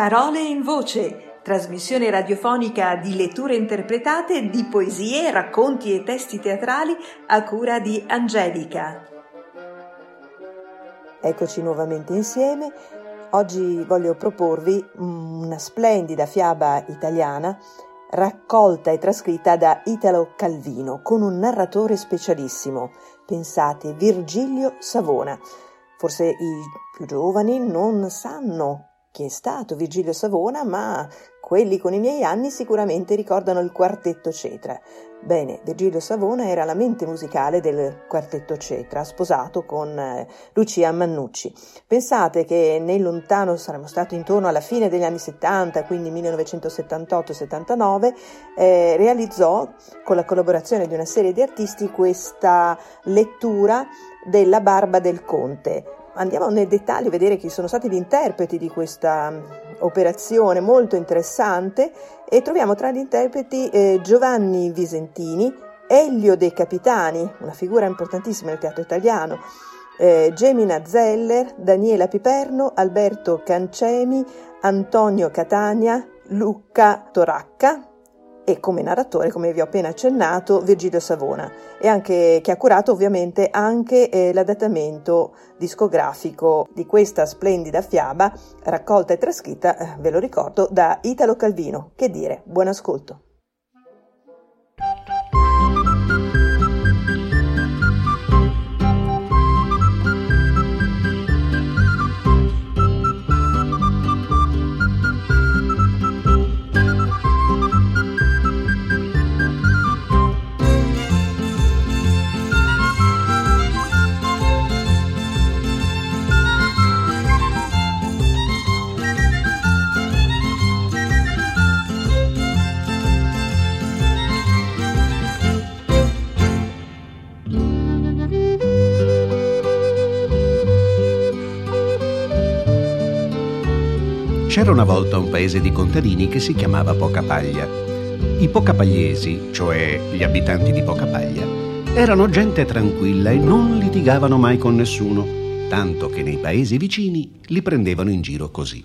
Parole in voce, trasmissione radiofonica di letture interpretate di poesie, racconti e testi teatrali a cura di Angelica. Eccoci nuovamente insieme. Oggi voglio proporvi una splendida fiaba italiana raccolta e trascritta da Italo Calvino con un narratore specialissimo. Pensate, Virgilio Savona. Forse i più giovani non sanno chi è stato Virgilio Savona, ma quelli con i miei anni sicuramente ricordano il quartetto Cetra. Bene, Virgilio Savona era la mente musicale del quartetto Cetra, sposato con eh, Lucia Mannucci. Pensate che nel lontano, saremmo stati intorno alla fine degli anni 70, quindi 1978-79, eh, realizzò con la collaborazione di una serie di artisti questa lettura della Barba del Conte andiamo nel dettaglio a vedere chi sono stati gli interpreti di questa mm, operazione molto interessante e troviamo tra gli interpreti eh, Giovanni Visentini, Elio De Capitani, una figura importantissima nel teatro italiano, eh, Gemina Zeller, Daniela Piperno, Alberto Cancemi, Antonio Catania, Luca Toracca, e come narratore, come vi ho appena accennato, Virgilio Savona, e anche, che ha curato ovviamente anche eh, l'adattamento discografico di questa splendida fiaba, raccolta e trascritta, eh, ve lo ricordo, da Italo Calvino. Che dire, buon ascolto. C'era una volta un paese di contadini che si chiamava Pocapaglia. I pocapagliesi, cioè gli abitanti di Pocapaglia, erano gente tranquilla e non litigavano mai con nessuno, tanto che nei paesi vicini li prendevano in giro così.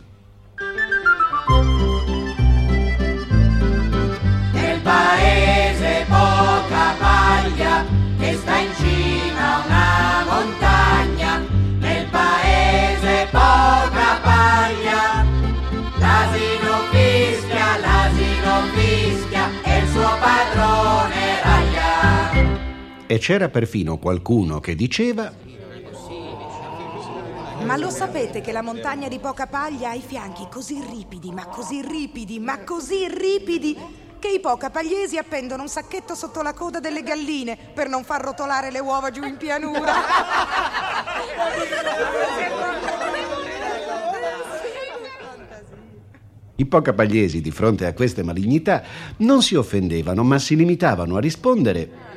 E c'era perfino qualcuno che diceva ma lo sapete che la montagna di poca paglia ha i fianchi così ripidi, ma così ripidi, ma così ripidi, che i poca pagliesi appendono un sacchetto sotto la coda delle galline per non far rotolare le uova giù in pianura. I pocapagliesi di fronte a queste malignità non si offendevano, ma si limitavano a rispondere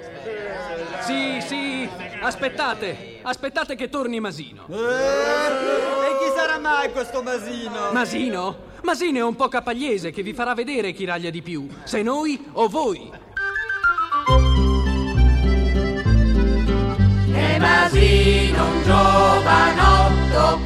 aspettate, aspettate che torni Masino. Eh, e chi sarà mai questo Masino? Masino? Masino è un pocapagliese che vi farà vedere chi raglia di più, se noi o voi. E Masino un giovanotto,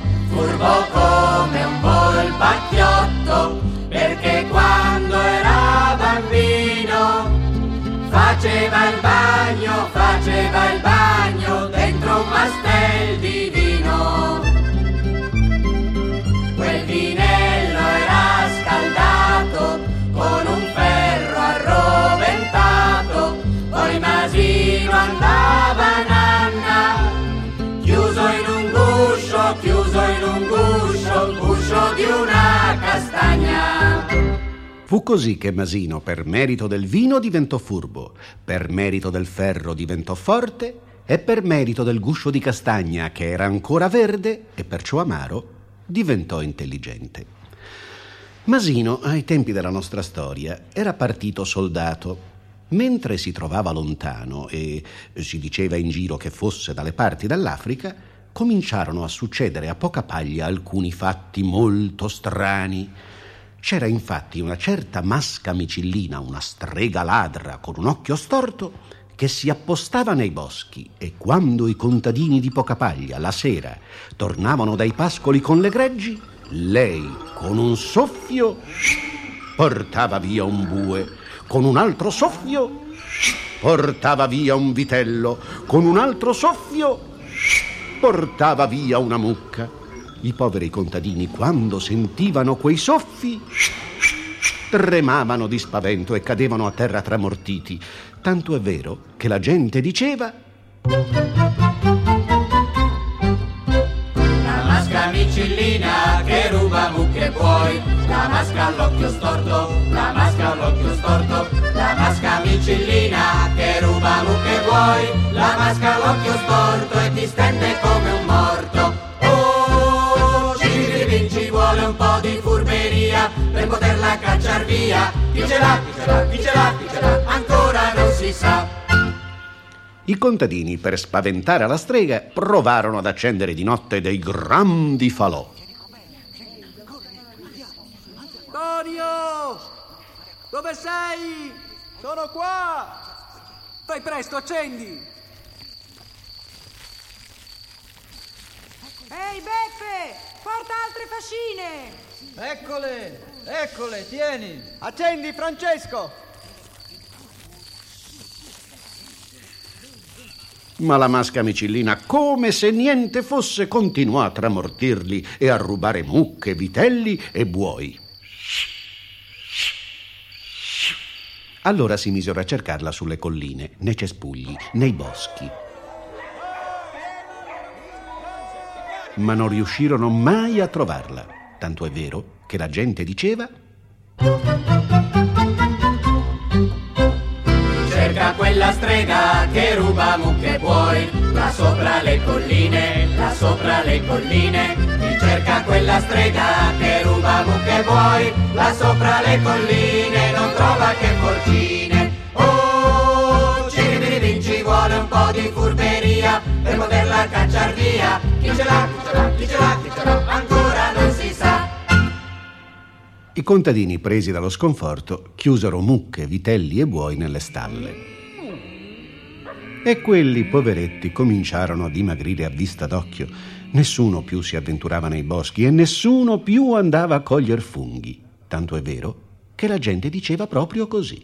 Fu così che Masino, per merito del vino, diventò furbo, per merito del ferro diventò forte e per merito del guscio di castagna, che era ancora verde e perciò amaro, diventò intelligente. Masino, ai tempi della nostra storia, era partito soldato. Mentre si trovava lontano e si diceva in giro che fosse dalle parti dell'Africa, cominciarono a succedere a poca paglia alcuni fatti molto strani. C'era infatti una certa masca micillina, una strega ladra con un occhio storto, che si appostava nei boschi e quando i contadini di Pocapaglia la sera tornavano dai pascoli con le greggi, Lei, con un soffio, portava via un bue, con un altro soffio, portava via un vitello, con un altro soffio, portava via una mucca. I poveri contadini, quando sentivano quei soffi, tremavano di spavento e cadevano a terra tramortiti. Tanto è vero che la gente diceva La masca micillina che ruba mucche puoi, la masca all'occhio storto, la masca all'occhio storto, la masca micillina che ruba mucche puoi, la masca all'occhio storto e ti stende come un morto. Un po' di furberia per poterla cacciar via. Chi ce l'ha, chi ce l'ha, chi ce l'ha, chi ce l'ha, ancora non si sa. I contadini, per spaventare la strega, provarono ad accendere di notte dei grandi falò. Tonio! Dove sei? Sono qua! Fai presto, accendi! Ehi, Beppe! Porta altre fascine! Eccole! Eccole, tieni! Accendi, Francesco! Ma la masca micillina, come se niente fosse, continuò a tramortirli e a rubare mucche, vitelli e buoi. Allora si misero a cercarla sulle colline, nei cespugli, nei boschi. Ma non riuscirono mai a trovarla. Tanto è vero che la gente diceva Cerca quella strega che ruba mucche buoi, là sopra le colline, là sopra le colline. Chi cerca quella strega che ruba mucche buoi, là sopra le colline non trova che porcine. Po' di furberia per poterla cacciar via. Chi ce l'ha, chi ce l'ha, chi ce l'ha, chi ce l'ha, ancora non si sa. I contadini, presi dallo sconforto, chiusero mucche, vitelli e buoi nelle stalle. E quelli, poveretti, cominciarono a dimagrire a vista d'occhio. Nessuno più si avventurava nei boschi e nessuno più andava a coglier funghi. Tanto è vero che la gente diceva proprio così.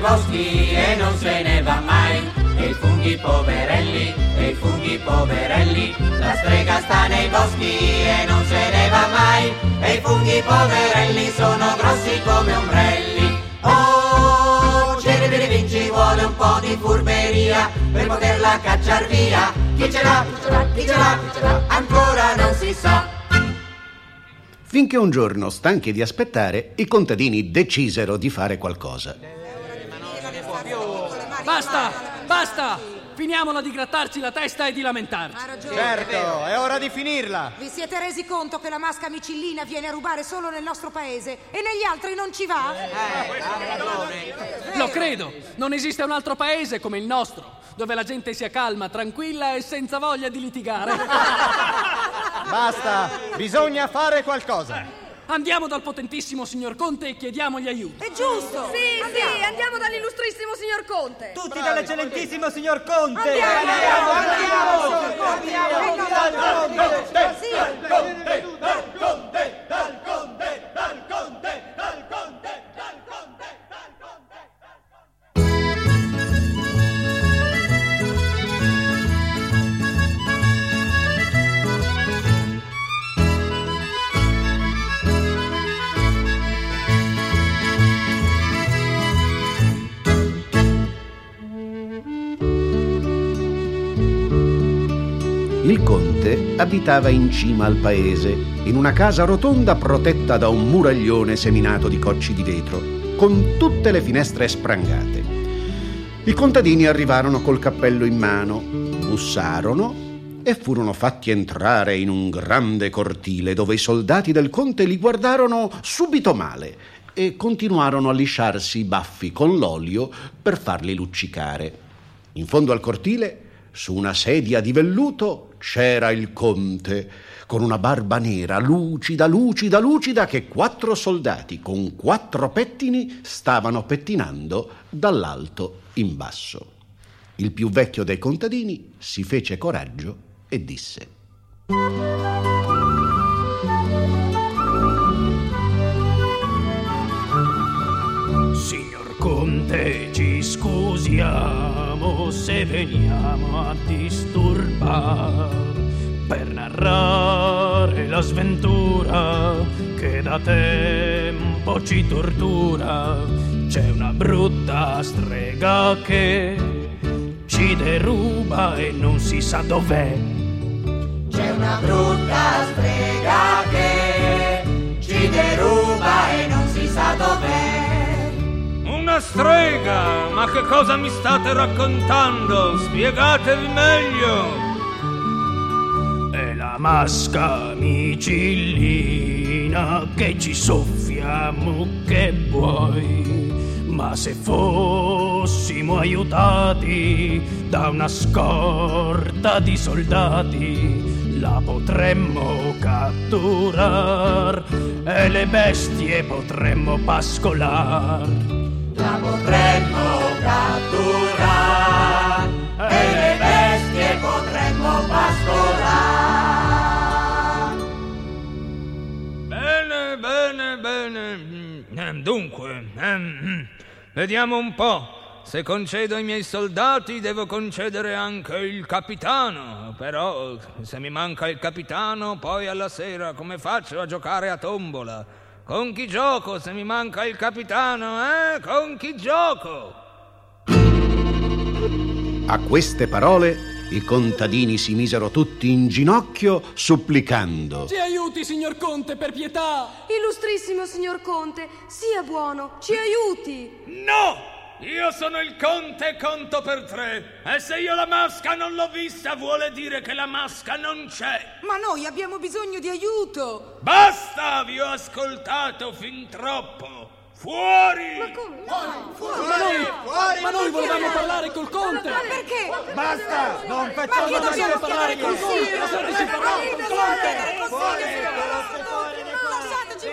Boschi e non se ne va mai. E i funghi poverelli, e i funghi poverelli. La strega sta nei boschi e non se ne va mai. E i funghi poverelli sono grossi come ombrelli. Oh, ciribiribin ci vuole un po' di furberia per poterla cacciar via. Chi ce l'ha, chi ce l'ha, chi ce l'ha, ancora non si sa. Finché un giorno, stanchi di aspettare, i contadini decisero di fare qualcosa. Basta! Basta! Finiamola di grattarci la testa e di lamentarci. Ha ragione. Certo, è ora di finirla! Vi siete resi conto che la masca micillina viene a rubare solo nel nostro paese e negli altri non ci va? Lo credo! Non esiste un altro paese come il nostro, dove la gente sia calma, tranquilla e senza voglia di litigare. Basta! Bisogna fare qualcosa! Andiamo dal potentissimo signor Conte e chiediamogli aiuto. È giusto! Sì, sì, andiamo dall'illustrissimo signor Conte. Tutti dall'eccellentissimo signor Conte! Andiamo, andiamo! Conte abitava in cima al paese, in una casa rotonda protetta da un muraglione seminato di cocci di vetro, con tutte le finestre sprangate. I contadini arrivarono col cappello in mano, bussarono e furono fatti entrare in un grande cortile dove i soldati del conte li guardarono subito male e continuarono a lisciarsi i baffi con l'olio per farli luccicare. In fondo al cortile, su una sedia di velluto, c'era il conte, con una barba nera, lucida, lucida, lucida, che quattro soldati con quattro pettini stavano pettinando dall'alto in basso. il più vecchio dei contadini si fece coraggio e disse Signor Conte, ci scusiamo se veniamo a disturbare per narrare la sventura che da tempo ci tortura. C'è una brutta strega che ci deruba e non si sa dov'è. C'è una brutta strega che ci deruba e non si sa dov'è. Una strega? Ma che cosa mi state raccontando? Spiegatevi meglio. È la masca micillina che ci soffiamo che vuoi. Ma se fossimo aiutati da una scorta di soldati, la potremmo catturar e le bestie potremmo pascolar. La potremmo catturare e le bestie potremmo pascolare. Bene, bene, bene. Dunque, ehm, vediamo un po'. Se concedo i miei soldati, devo concedere anche il capitano. Però, se mi manca il capitano, poi alla sera come faccio a giocare a tombola? Con chi gioco se mi manca il capitano, eh? Con chi gioco? A queste parole i contadini si misero tutti in ginocchio supplicando. Ci aiuti, signor Conte, per pietà! Illustrissimo signor Conte, sia buono, ci aiuti! No! Io sono il conte e conto per tre. E se io la masca non l'ho vista, vuole dire che la masca non c'è. Ma noi abbiamo bisogno di aiuto! Basta, vi ho ascoltato fin troppo. Fuori! Ma come? Ma noi, ma noi volevamo parlare col Conte! Ma perché? Basta! Non Ma facciamo mai dobbiamo parlare col Conte? Lasciateci parlare col Conte! Lasciateci parlare! Ci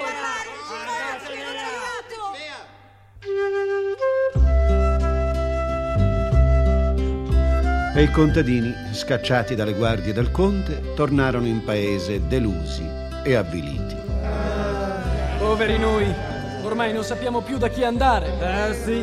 non E i contadini, scacciati dalle guardie del conte, tornarono in paese delusi e avviliti. Poveri noi! Ormai non sappiamo più da chi andare! Eh sì,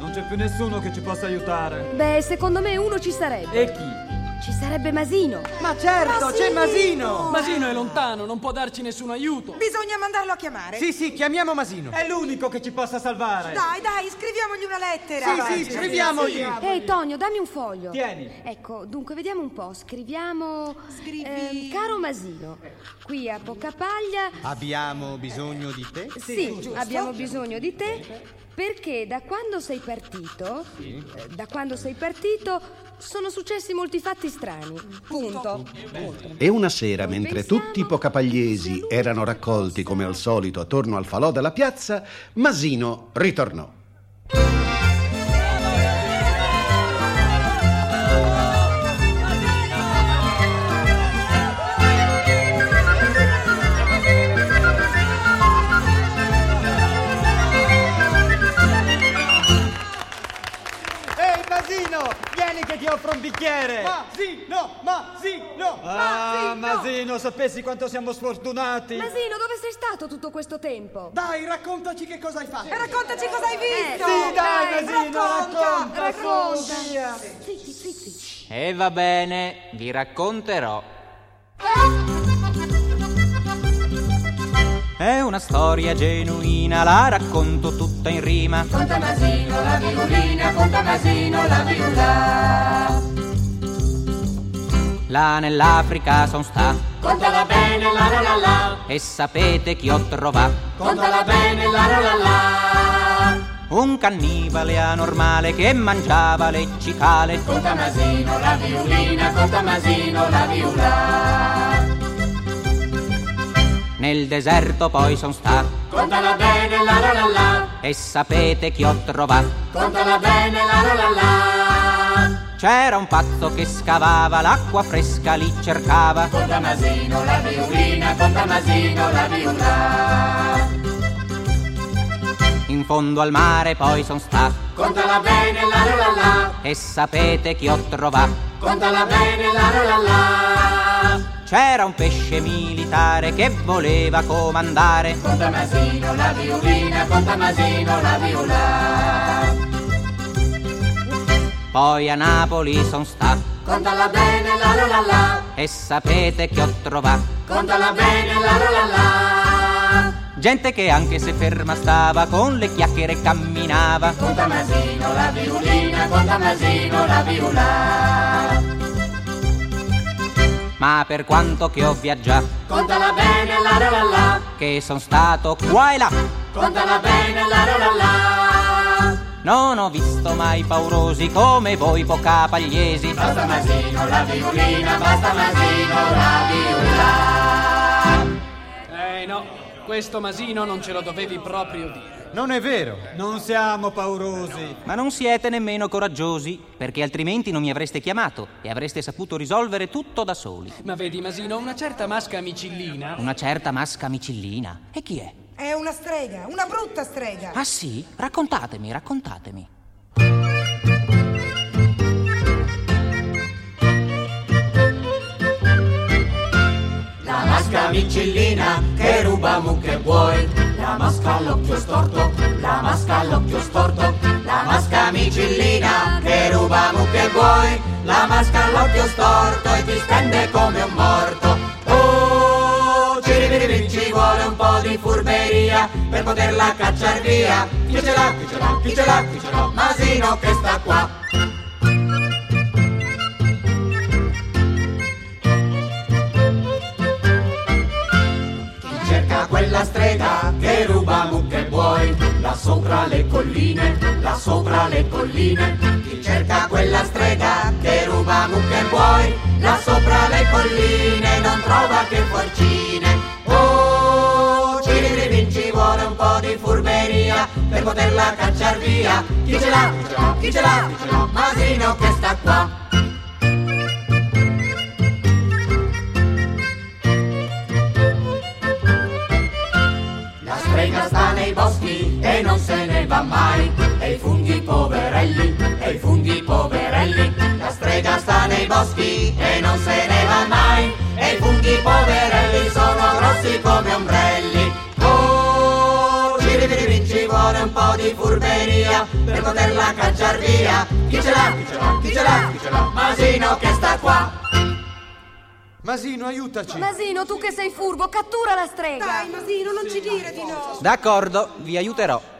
non c'è più nessuno che ci possa aiutare. Beh, secondo me uno ci sarebbe. E chi? Ci sarebbe Masino. Ma certo, c'è Masino! Masino è lontano, non può darci nessun aiuto! Bisogna mandarlo a chiamare. Sì, sì, chiamiamo Masino. È l'unico che ci possa salvare. Dai, dai, scriviamogli una lettera. Sì, sì, scriviamogli. Ehi, Tonio, dammi un foglio. Tieni. Ecco, dunque, vediamo un po'. Scriviamo... Scrivi- ehm, caro Masino, qui a Poccapaglia... Abbiamo bisogno di te? Sì, abbiamo bisogno di te perché da quando sei partito, eh, da quando sei partito, sono successi molti fatti strani. Punto. E una sera, mentre tutti i pocapagliesi erano raccolti come al solito attorno al falò della piazza, Masino ritornò. Offro un bicchiere. Masino, Masino. Ah, Masino, sapessi quanto siamo sfortunati. Masino, dove sei stato tutto questo tempo? Dai, raccontaci che cosa hai fatto. E raccontaci cosa hai visto. Sì, dai, Masino, racconta, racconta, racconta. su, via. Zitti, zitti. E va bene, vi racconterò. È una storia genuina, la racconto tutta in rima. Conta Masino la violina, conta Masino la viola. Là nell'Africa son sta Contala bene la la la la, e sapete chi ho trovato? contala bene la la la la. Un cannibale anormale che mangiava le cicale. Conta Masino la violina, conta Masino la viola. Nel deserto poi son sta Contala bene la la la la, e sapete chi ho trovato? contala bene la la la la. C'era un pazzo che scavava l'acqua fresca, li cercava. Conta Masino la violina, conta Masino la viola. in fondo al mare poi son sta. Contala bene la la la la. E sapete chi ho trovato? Contala bene la la la la. C'era un pesce militare che voleva comandare. Conta Masino la violina, conta Masino la viola. Poi a Napoli son sta. Contala bene la la la la. E sapete che ho trovato? Contala bene la la la la. Gente che anche se ferma stava con le chiacchiere camminava. Conta Masino la violina, conta Masino la viola. Ma per quanto che ho viaggiato, Contala bene la la la la. che son stato qua e là, Contala bene la la la la. non ho visto mai paurosi come voi pocapagliesi. Basta Masino la violina, basta Masino la viola. Eh no, questo Masino non ce lo dovevi proprio dire. Non è vero, non siamo paurosi. Ma non siete nemmeno coraggiosi, perché altrimenti non mi avreste chiamato e avreste saputo risolvere tutto da soli. Ma vedi, Masino, una certa masca micillina. Una certa masca micillina. E chi è? È una strega, una brutta strega. Ah sì? Raccontatemi, raccontatemi. Micillina che ruba mucche buoi. La masca all'occhio storto, la masca all'occhio storto. La masca micillina che ruba mucche buoi. La masca all'occhio storto e ti stende come un morto. Oh, ci vuole un po' di furberia per poterla cacciar via. Chi ce l'ha, chi ce l'ha, chi ce l'ha, chi ce l'ha? Masino che sta qua. Quella strega che ruba mucche e buoi, là sopra le colline, là sopra le colline. Chi cerca quella strega che ruba mucche e buoi, là sopra le colline non trova che porcine. Oh, ciribiribin, ci vuole un po' di furberia per poterla cacciar via. Chi ce l'ha, chi ce l'ha, chi ce l'ha? Masino che sta qua. Se ne va mai. E i funghi poverelli, e i funghi poverelli. La strega sta nei boschi e non se ne va mai. E i funghi poverelli sono grossi come ombrelli. Oh, ciribiribin, ci vuole un po' di furberia per poterla cacciar via. Chi ce l'ha, chi ce l'ha, chi ce l'ha, chi ce l'ha? Masino che sta qua. Masino, aiutaci. Masino, tu che sei furbo, cattura la strega. Dai, Masino, non ci dire di no. D'accordo, vi aiuterò.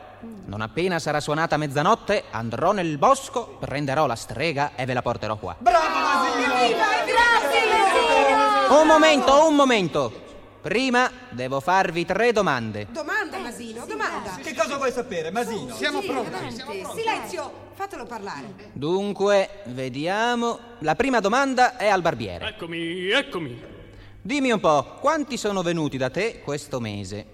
Non appena sarà suonata mezzanotte, andrò nel bosco, prenderò la strega e ve la porterò qua. Bravo, Masino! Grazie, Masino. Un momento, un momento. Prima devo farvi tre domande. Domanda, Masino, domanda. Che cosa vuoi sapere, Masino? Siamo pronti. Silenzio, fatelo parlare. Dunque, vediamo. La prima domanda è al barbiere. Eccomi, eccomi. Dimmi un po', quanti sono venuti da te questo mese?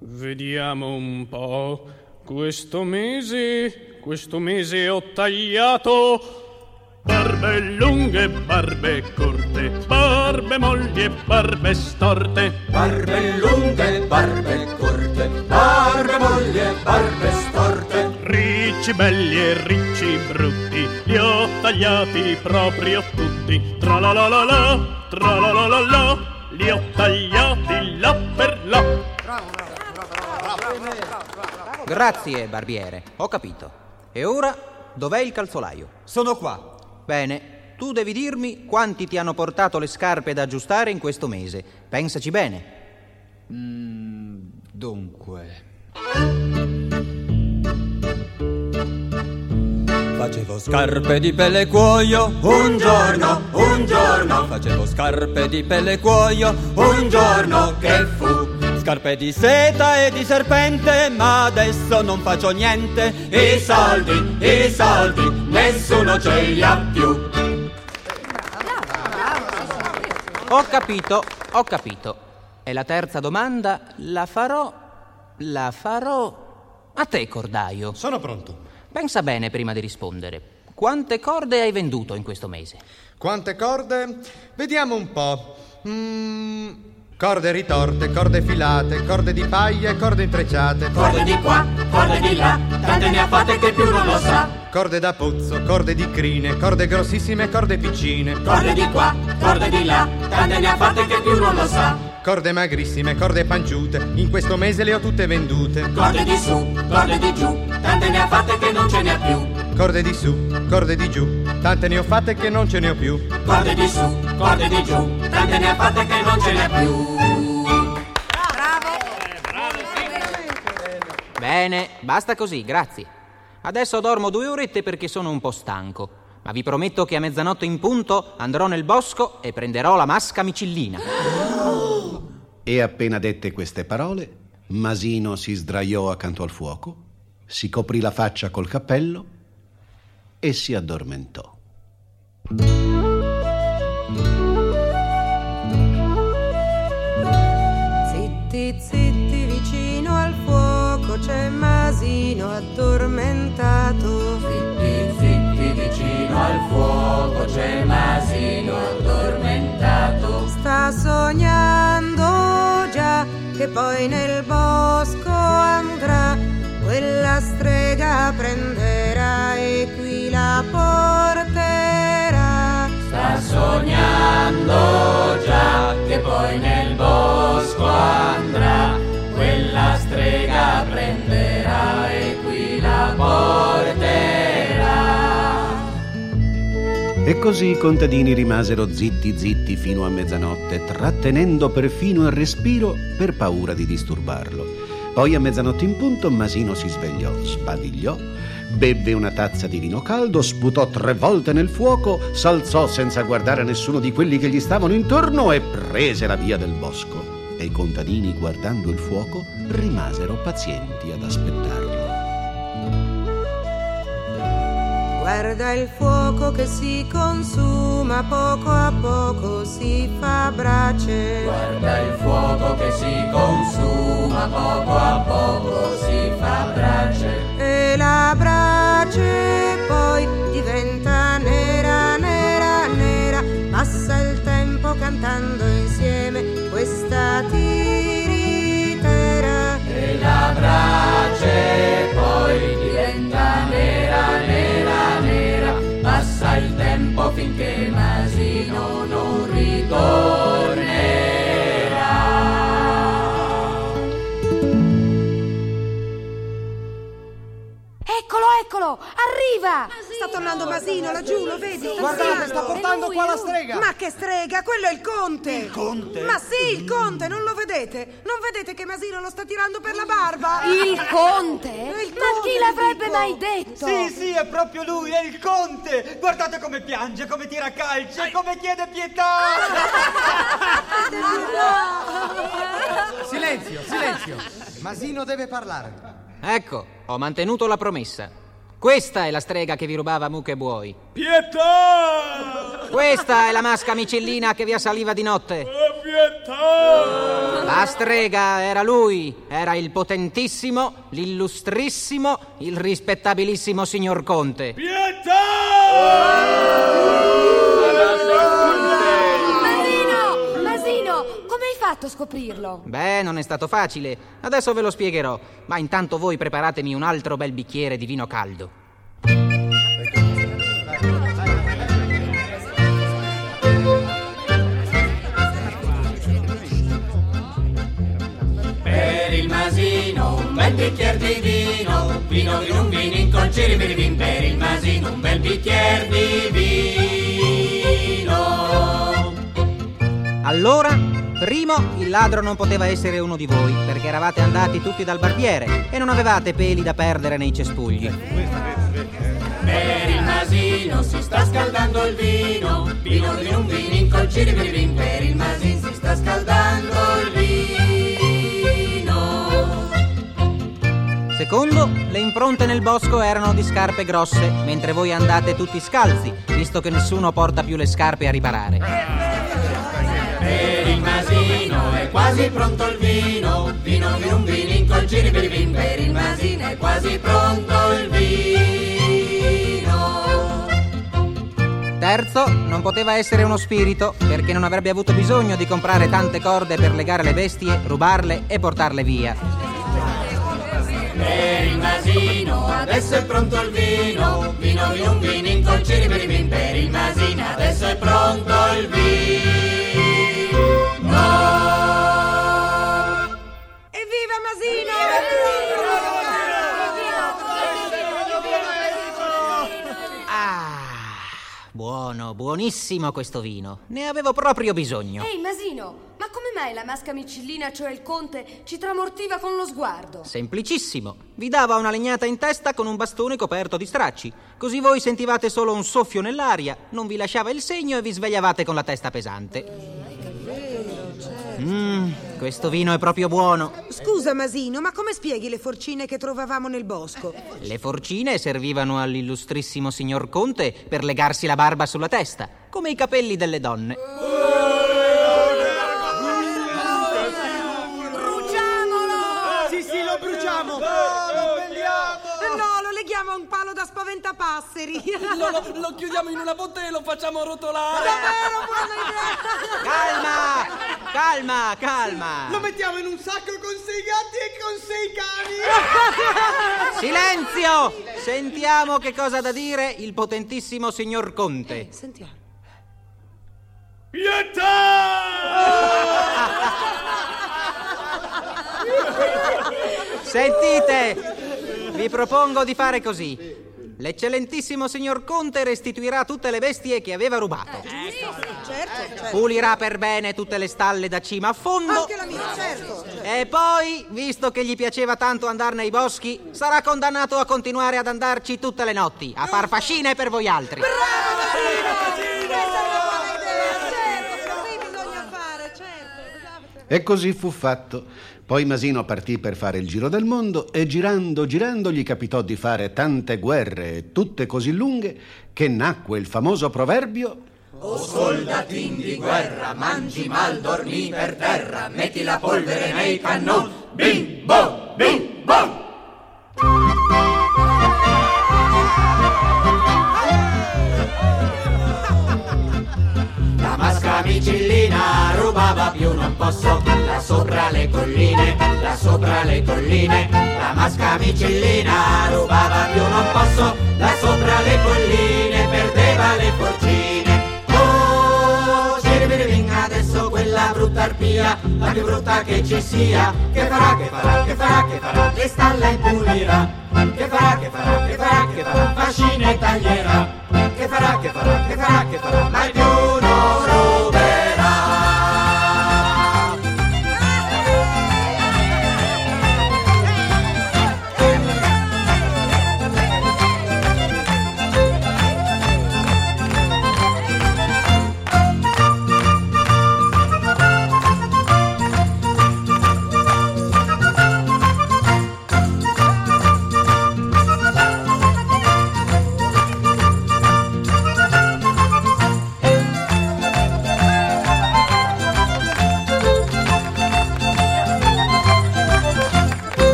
Vediamo un po'. Questo mese, questo mese ho tagliato barbe lunghe, barbe corte, barbe molli e barbe storte. Barbe lunghe, barbe corte, barbe molli e barbe storte. Ricci belli e ricci brutti, li ho tagliati proprio tutti. Tra la la la la, tra la la la la, li ho tagliati là per là. Grazie, barbiere, ho capito. E ora, dov'è il calzolaio? Sono qua. Bene, tu devi dirmi quanti ti hanno portato le scarpe da aggiustare in questo mese. Pensaci bene. Dunque. Facevo scarpe di pelle cuoio Un giorno, un giorno, Facevo scarpe di pelle cuoio un giorno che fu. Scarpe di seta e di serpente Ma adesso non faccio niente I soldi, i soldi, nessuno ce li ha più. Ho capito, ho capito. E la terza domanda la farò. La farò. A te, cordaio. Sono pronto. Pensa bene prima di rispondere. Quante corde hai venduto in questo mese? Quante corde? Vediamo un po'. Mm, Corde ritorte, corde filate, corde di paglia e corde intrecciate. Corde di qua, corde di là, tante ne ha fatte che più non lo sa. Corde da pozzo, corde di crine, corde grossissime, corde piccine. Corde di qua, corde di là, tante ne ha fatte che più non lo sa. Corde magrissime, corde panciute, in questo mese le ho tutte vendute. Corde di su, corde di giù, tante ne ha fatte che non ce n'è più. Corde di su, corde di giù, tante ne ho fatte che non ce ne ho più. Corde di su, corde di giù, tante ne ha fatte che non ce n'è più. Bene, basta così, grazie. Adesso dormo due orette perché sono un po' stanco. Ma vi prometto che a mezzanotte in punto andrò nel bosco e prenderò la masca micillina. E appena dette queste parole, Masino si sdraiò accanto al fuoco, si coprì la faccia col cappello e si addormentò. Addormentato. Zitti, zitti, vicino al fuoco c'è Masino addormentato. Sta sognando già che poi nel bosco andrà. Quella strega prenderà e qui la porterà. Sta sognando già che poi nel bosco andrà. Quella strega prenderà e così i contadini rimasero zitti zitti fino a mezzanotte, trattenendo perfino il respiro per paura di disturbarlo. Poi a mezzanotte in punto Masino si svegliò, sbadigliò, bevve una tazza di vino caldo, sputò tre volte nel fuoco, s'alzò senza guardare nessuno di quelli che gli stavano intorno e prese la via del bosco. E i contadini, guardando il fuoco, rimasero pazienti ad aspettarlo. Guarda il fuoco che si consuma, poco a poco si fa brace. Guarda il fuoco che si consuma, poco a poco si fa brace. E la brace poi diventa nera, nera, nera. Passa il tempo cantando insieme questa tiritera. E la brace poi diventa nera, nera, nera. Passa il tempo finché Masino non ritornerà. Arriva! Sta tornando Masino laggiù, lo vedi? Guardate, sta portando qua la strega. Ma che strega, quello è il conte! Il conte? Ma sì, il conte, non lo vedete? Non vedete che Masino lo sta tirando per la barba? Il conte? Il Ma conte, chi l'avrebbe dico. mai detto? Sì, sì, è proprio lui, è il conte! Guardate come piange, come tira calci, e come chiede pietà! Silenzio, silenzio. Masino deve parlare. Ecco, ho mantenuto la promessa. Questa è la strega che vi rubava mucche e buoi. Pietà! Questa è la masca micellina che vi assaliva di notte. Pietà! La strega era lui, era il potentissimo, l'illustrissimo, il rispettabilissimo signor Conte. Masino! Fatto scoprirlo? Beh, non è stato facile. Adesso ve lo spiegherò. Ma intanto voi preparatemi un altro bel bicchiere di vino caldo. Per il Masino un bel bicchiere di vino, vino di un vino in colciri per per il Masino un bel bicchiere di vino. Allora, primo, il ladro non poteva essere uno di voi, perché eravate andati tutti dal barbiere e non avevate peli da perdere nei cespugli. Per il Masino si sta scaldando il vino, vino di un vino in colciri per per il Masino si sta scaldando il vino. Secondo, le impronte nel bosco erano di scarpe grosse, mentre voi andate tutti scalzi, visto che nessuno porta più le scarpe a riparare. Per il Masino è quasi pronto il vino, vino di un vino in colciri per per il Masino è quasi pronto il vino. terzo non poteva essere uno spirito, perché non avrebbe avuto bisogno di comprare tante corde per legare le bestie, rubarle e portarle via. Per il masino, adesso è pronto il vino, vino di un vinin col ciribiribin. Per il masino, adesso è pronto il vino. Evviva Masino! Buono, buonissimo questo vino. Ne avevo proprio bisogno. Ehi, Masino, ma come mai la masca micillina, cioè il conte, ci tramortiva con lo sguardo? Semplicissimo. Vi dava una legnata in testa con un bastone coperto di stracci. Così voi sentivate solo un soffio nell'aria, non vi lasciava il segno e vi svegliavate con la testa pesante. Mmm, questo vino è proprio buono. Scusa Masino, ma come spieghi le forcine che trovavamo nel bosco? Le forcine servivano all'illustrissimo signor Conte per legarsi la barba sulla testa, come i capelli delle donne. Spaventapasseri. Lo, lo, lo chiudiamo in una botte e lo facciamo rotolare. Davvero buona idea! Calma! Calma, calma! Lo mettiamo in un sacco con sei gatti e con sei cani! Silenzio! Sentiamo che cosa ha da dire il potentissimo signor Conte. Sentiamo. Sentite, vi propongo di fare così. L'eccellentissimo signor Conte restituirà tutte le bestie che aveva rubato. Certo, certo. Pulirà per bene tutte le stalle da cima a fondo. Anche la mia, certo. E poi, visto che gli piaceva tanto andare nei boschi, sarà condannato a continuare ad andarci tutte le notti, a far fascine per voi altri. E così fu fatto. Poi Masino partì per fare il giro del mondo e girando, girando gli capitò di fare tante guerre, tutte così lunghe, che nacque il famoso proverbio O soldatin di guerra, mangi mal, dormi per terra, metti la polvere nei cannoni. Bim bom, bim bom! Masca micillina rubava più non posso, là sopra le colline, là sopra le colline. La masca micillina rubava più non posso, là sopra le colline perdeva le porcine. Oh, ciribiribing, adesso quella brutta arpia, la più brutta che ci sia, che farà, che farà, che farà, che farà, le stalle impulirà. Che farà, che farà, che farà, che farà, fascine taglierà. Che farà, che farà, che farà, che farà.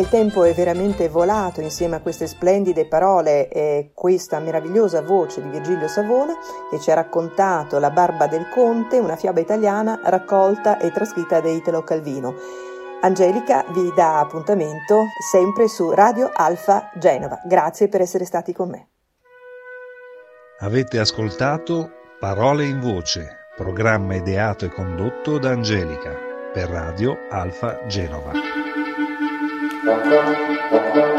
Il tempo è veramente volato insieme a queste splendide parole e questa meravigliosa voce di Virgilio Savona che ci ha raccontato La barba del conte, una fiaba italiana raccolta e trascritta da Italo Calvino. Angelica vi dà appuntamento sempre su Radio Alfa Genova. Grazie per essere stati con me. Avete ascoltato Parole in Voce, programma ideato e condotto da Angelica per Radio Alfa Genova. Thank you.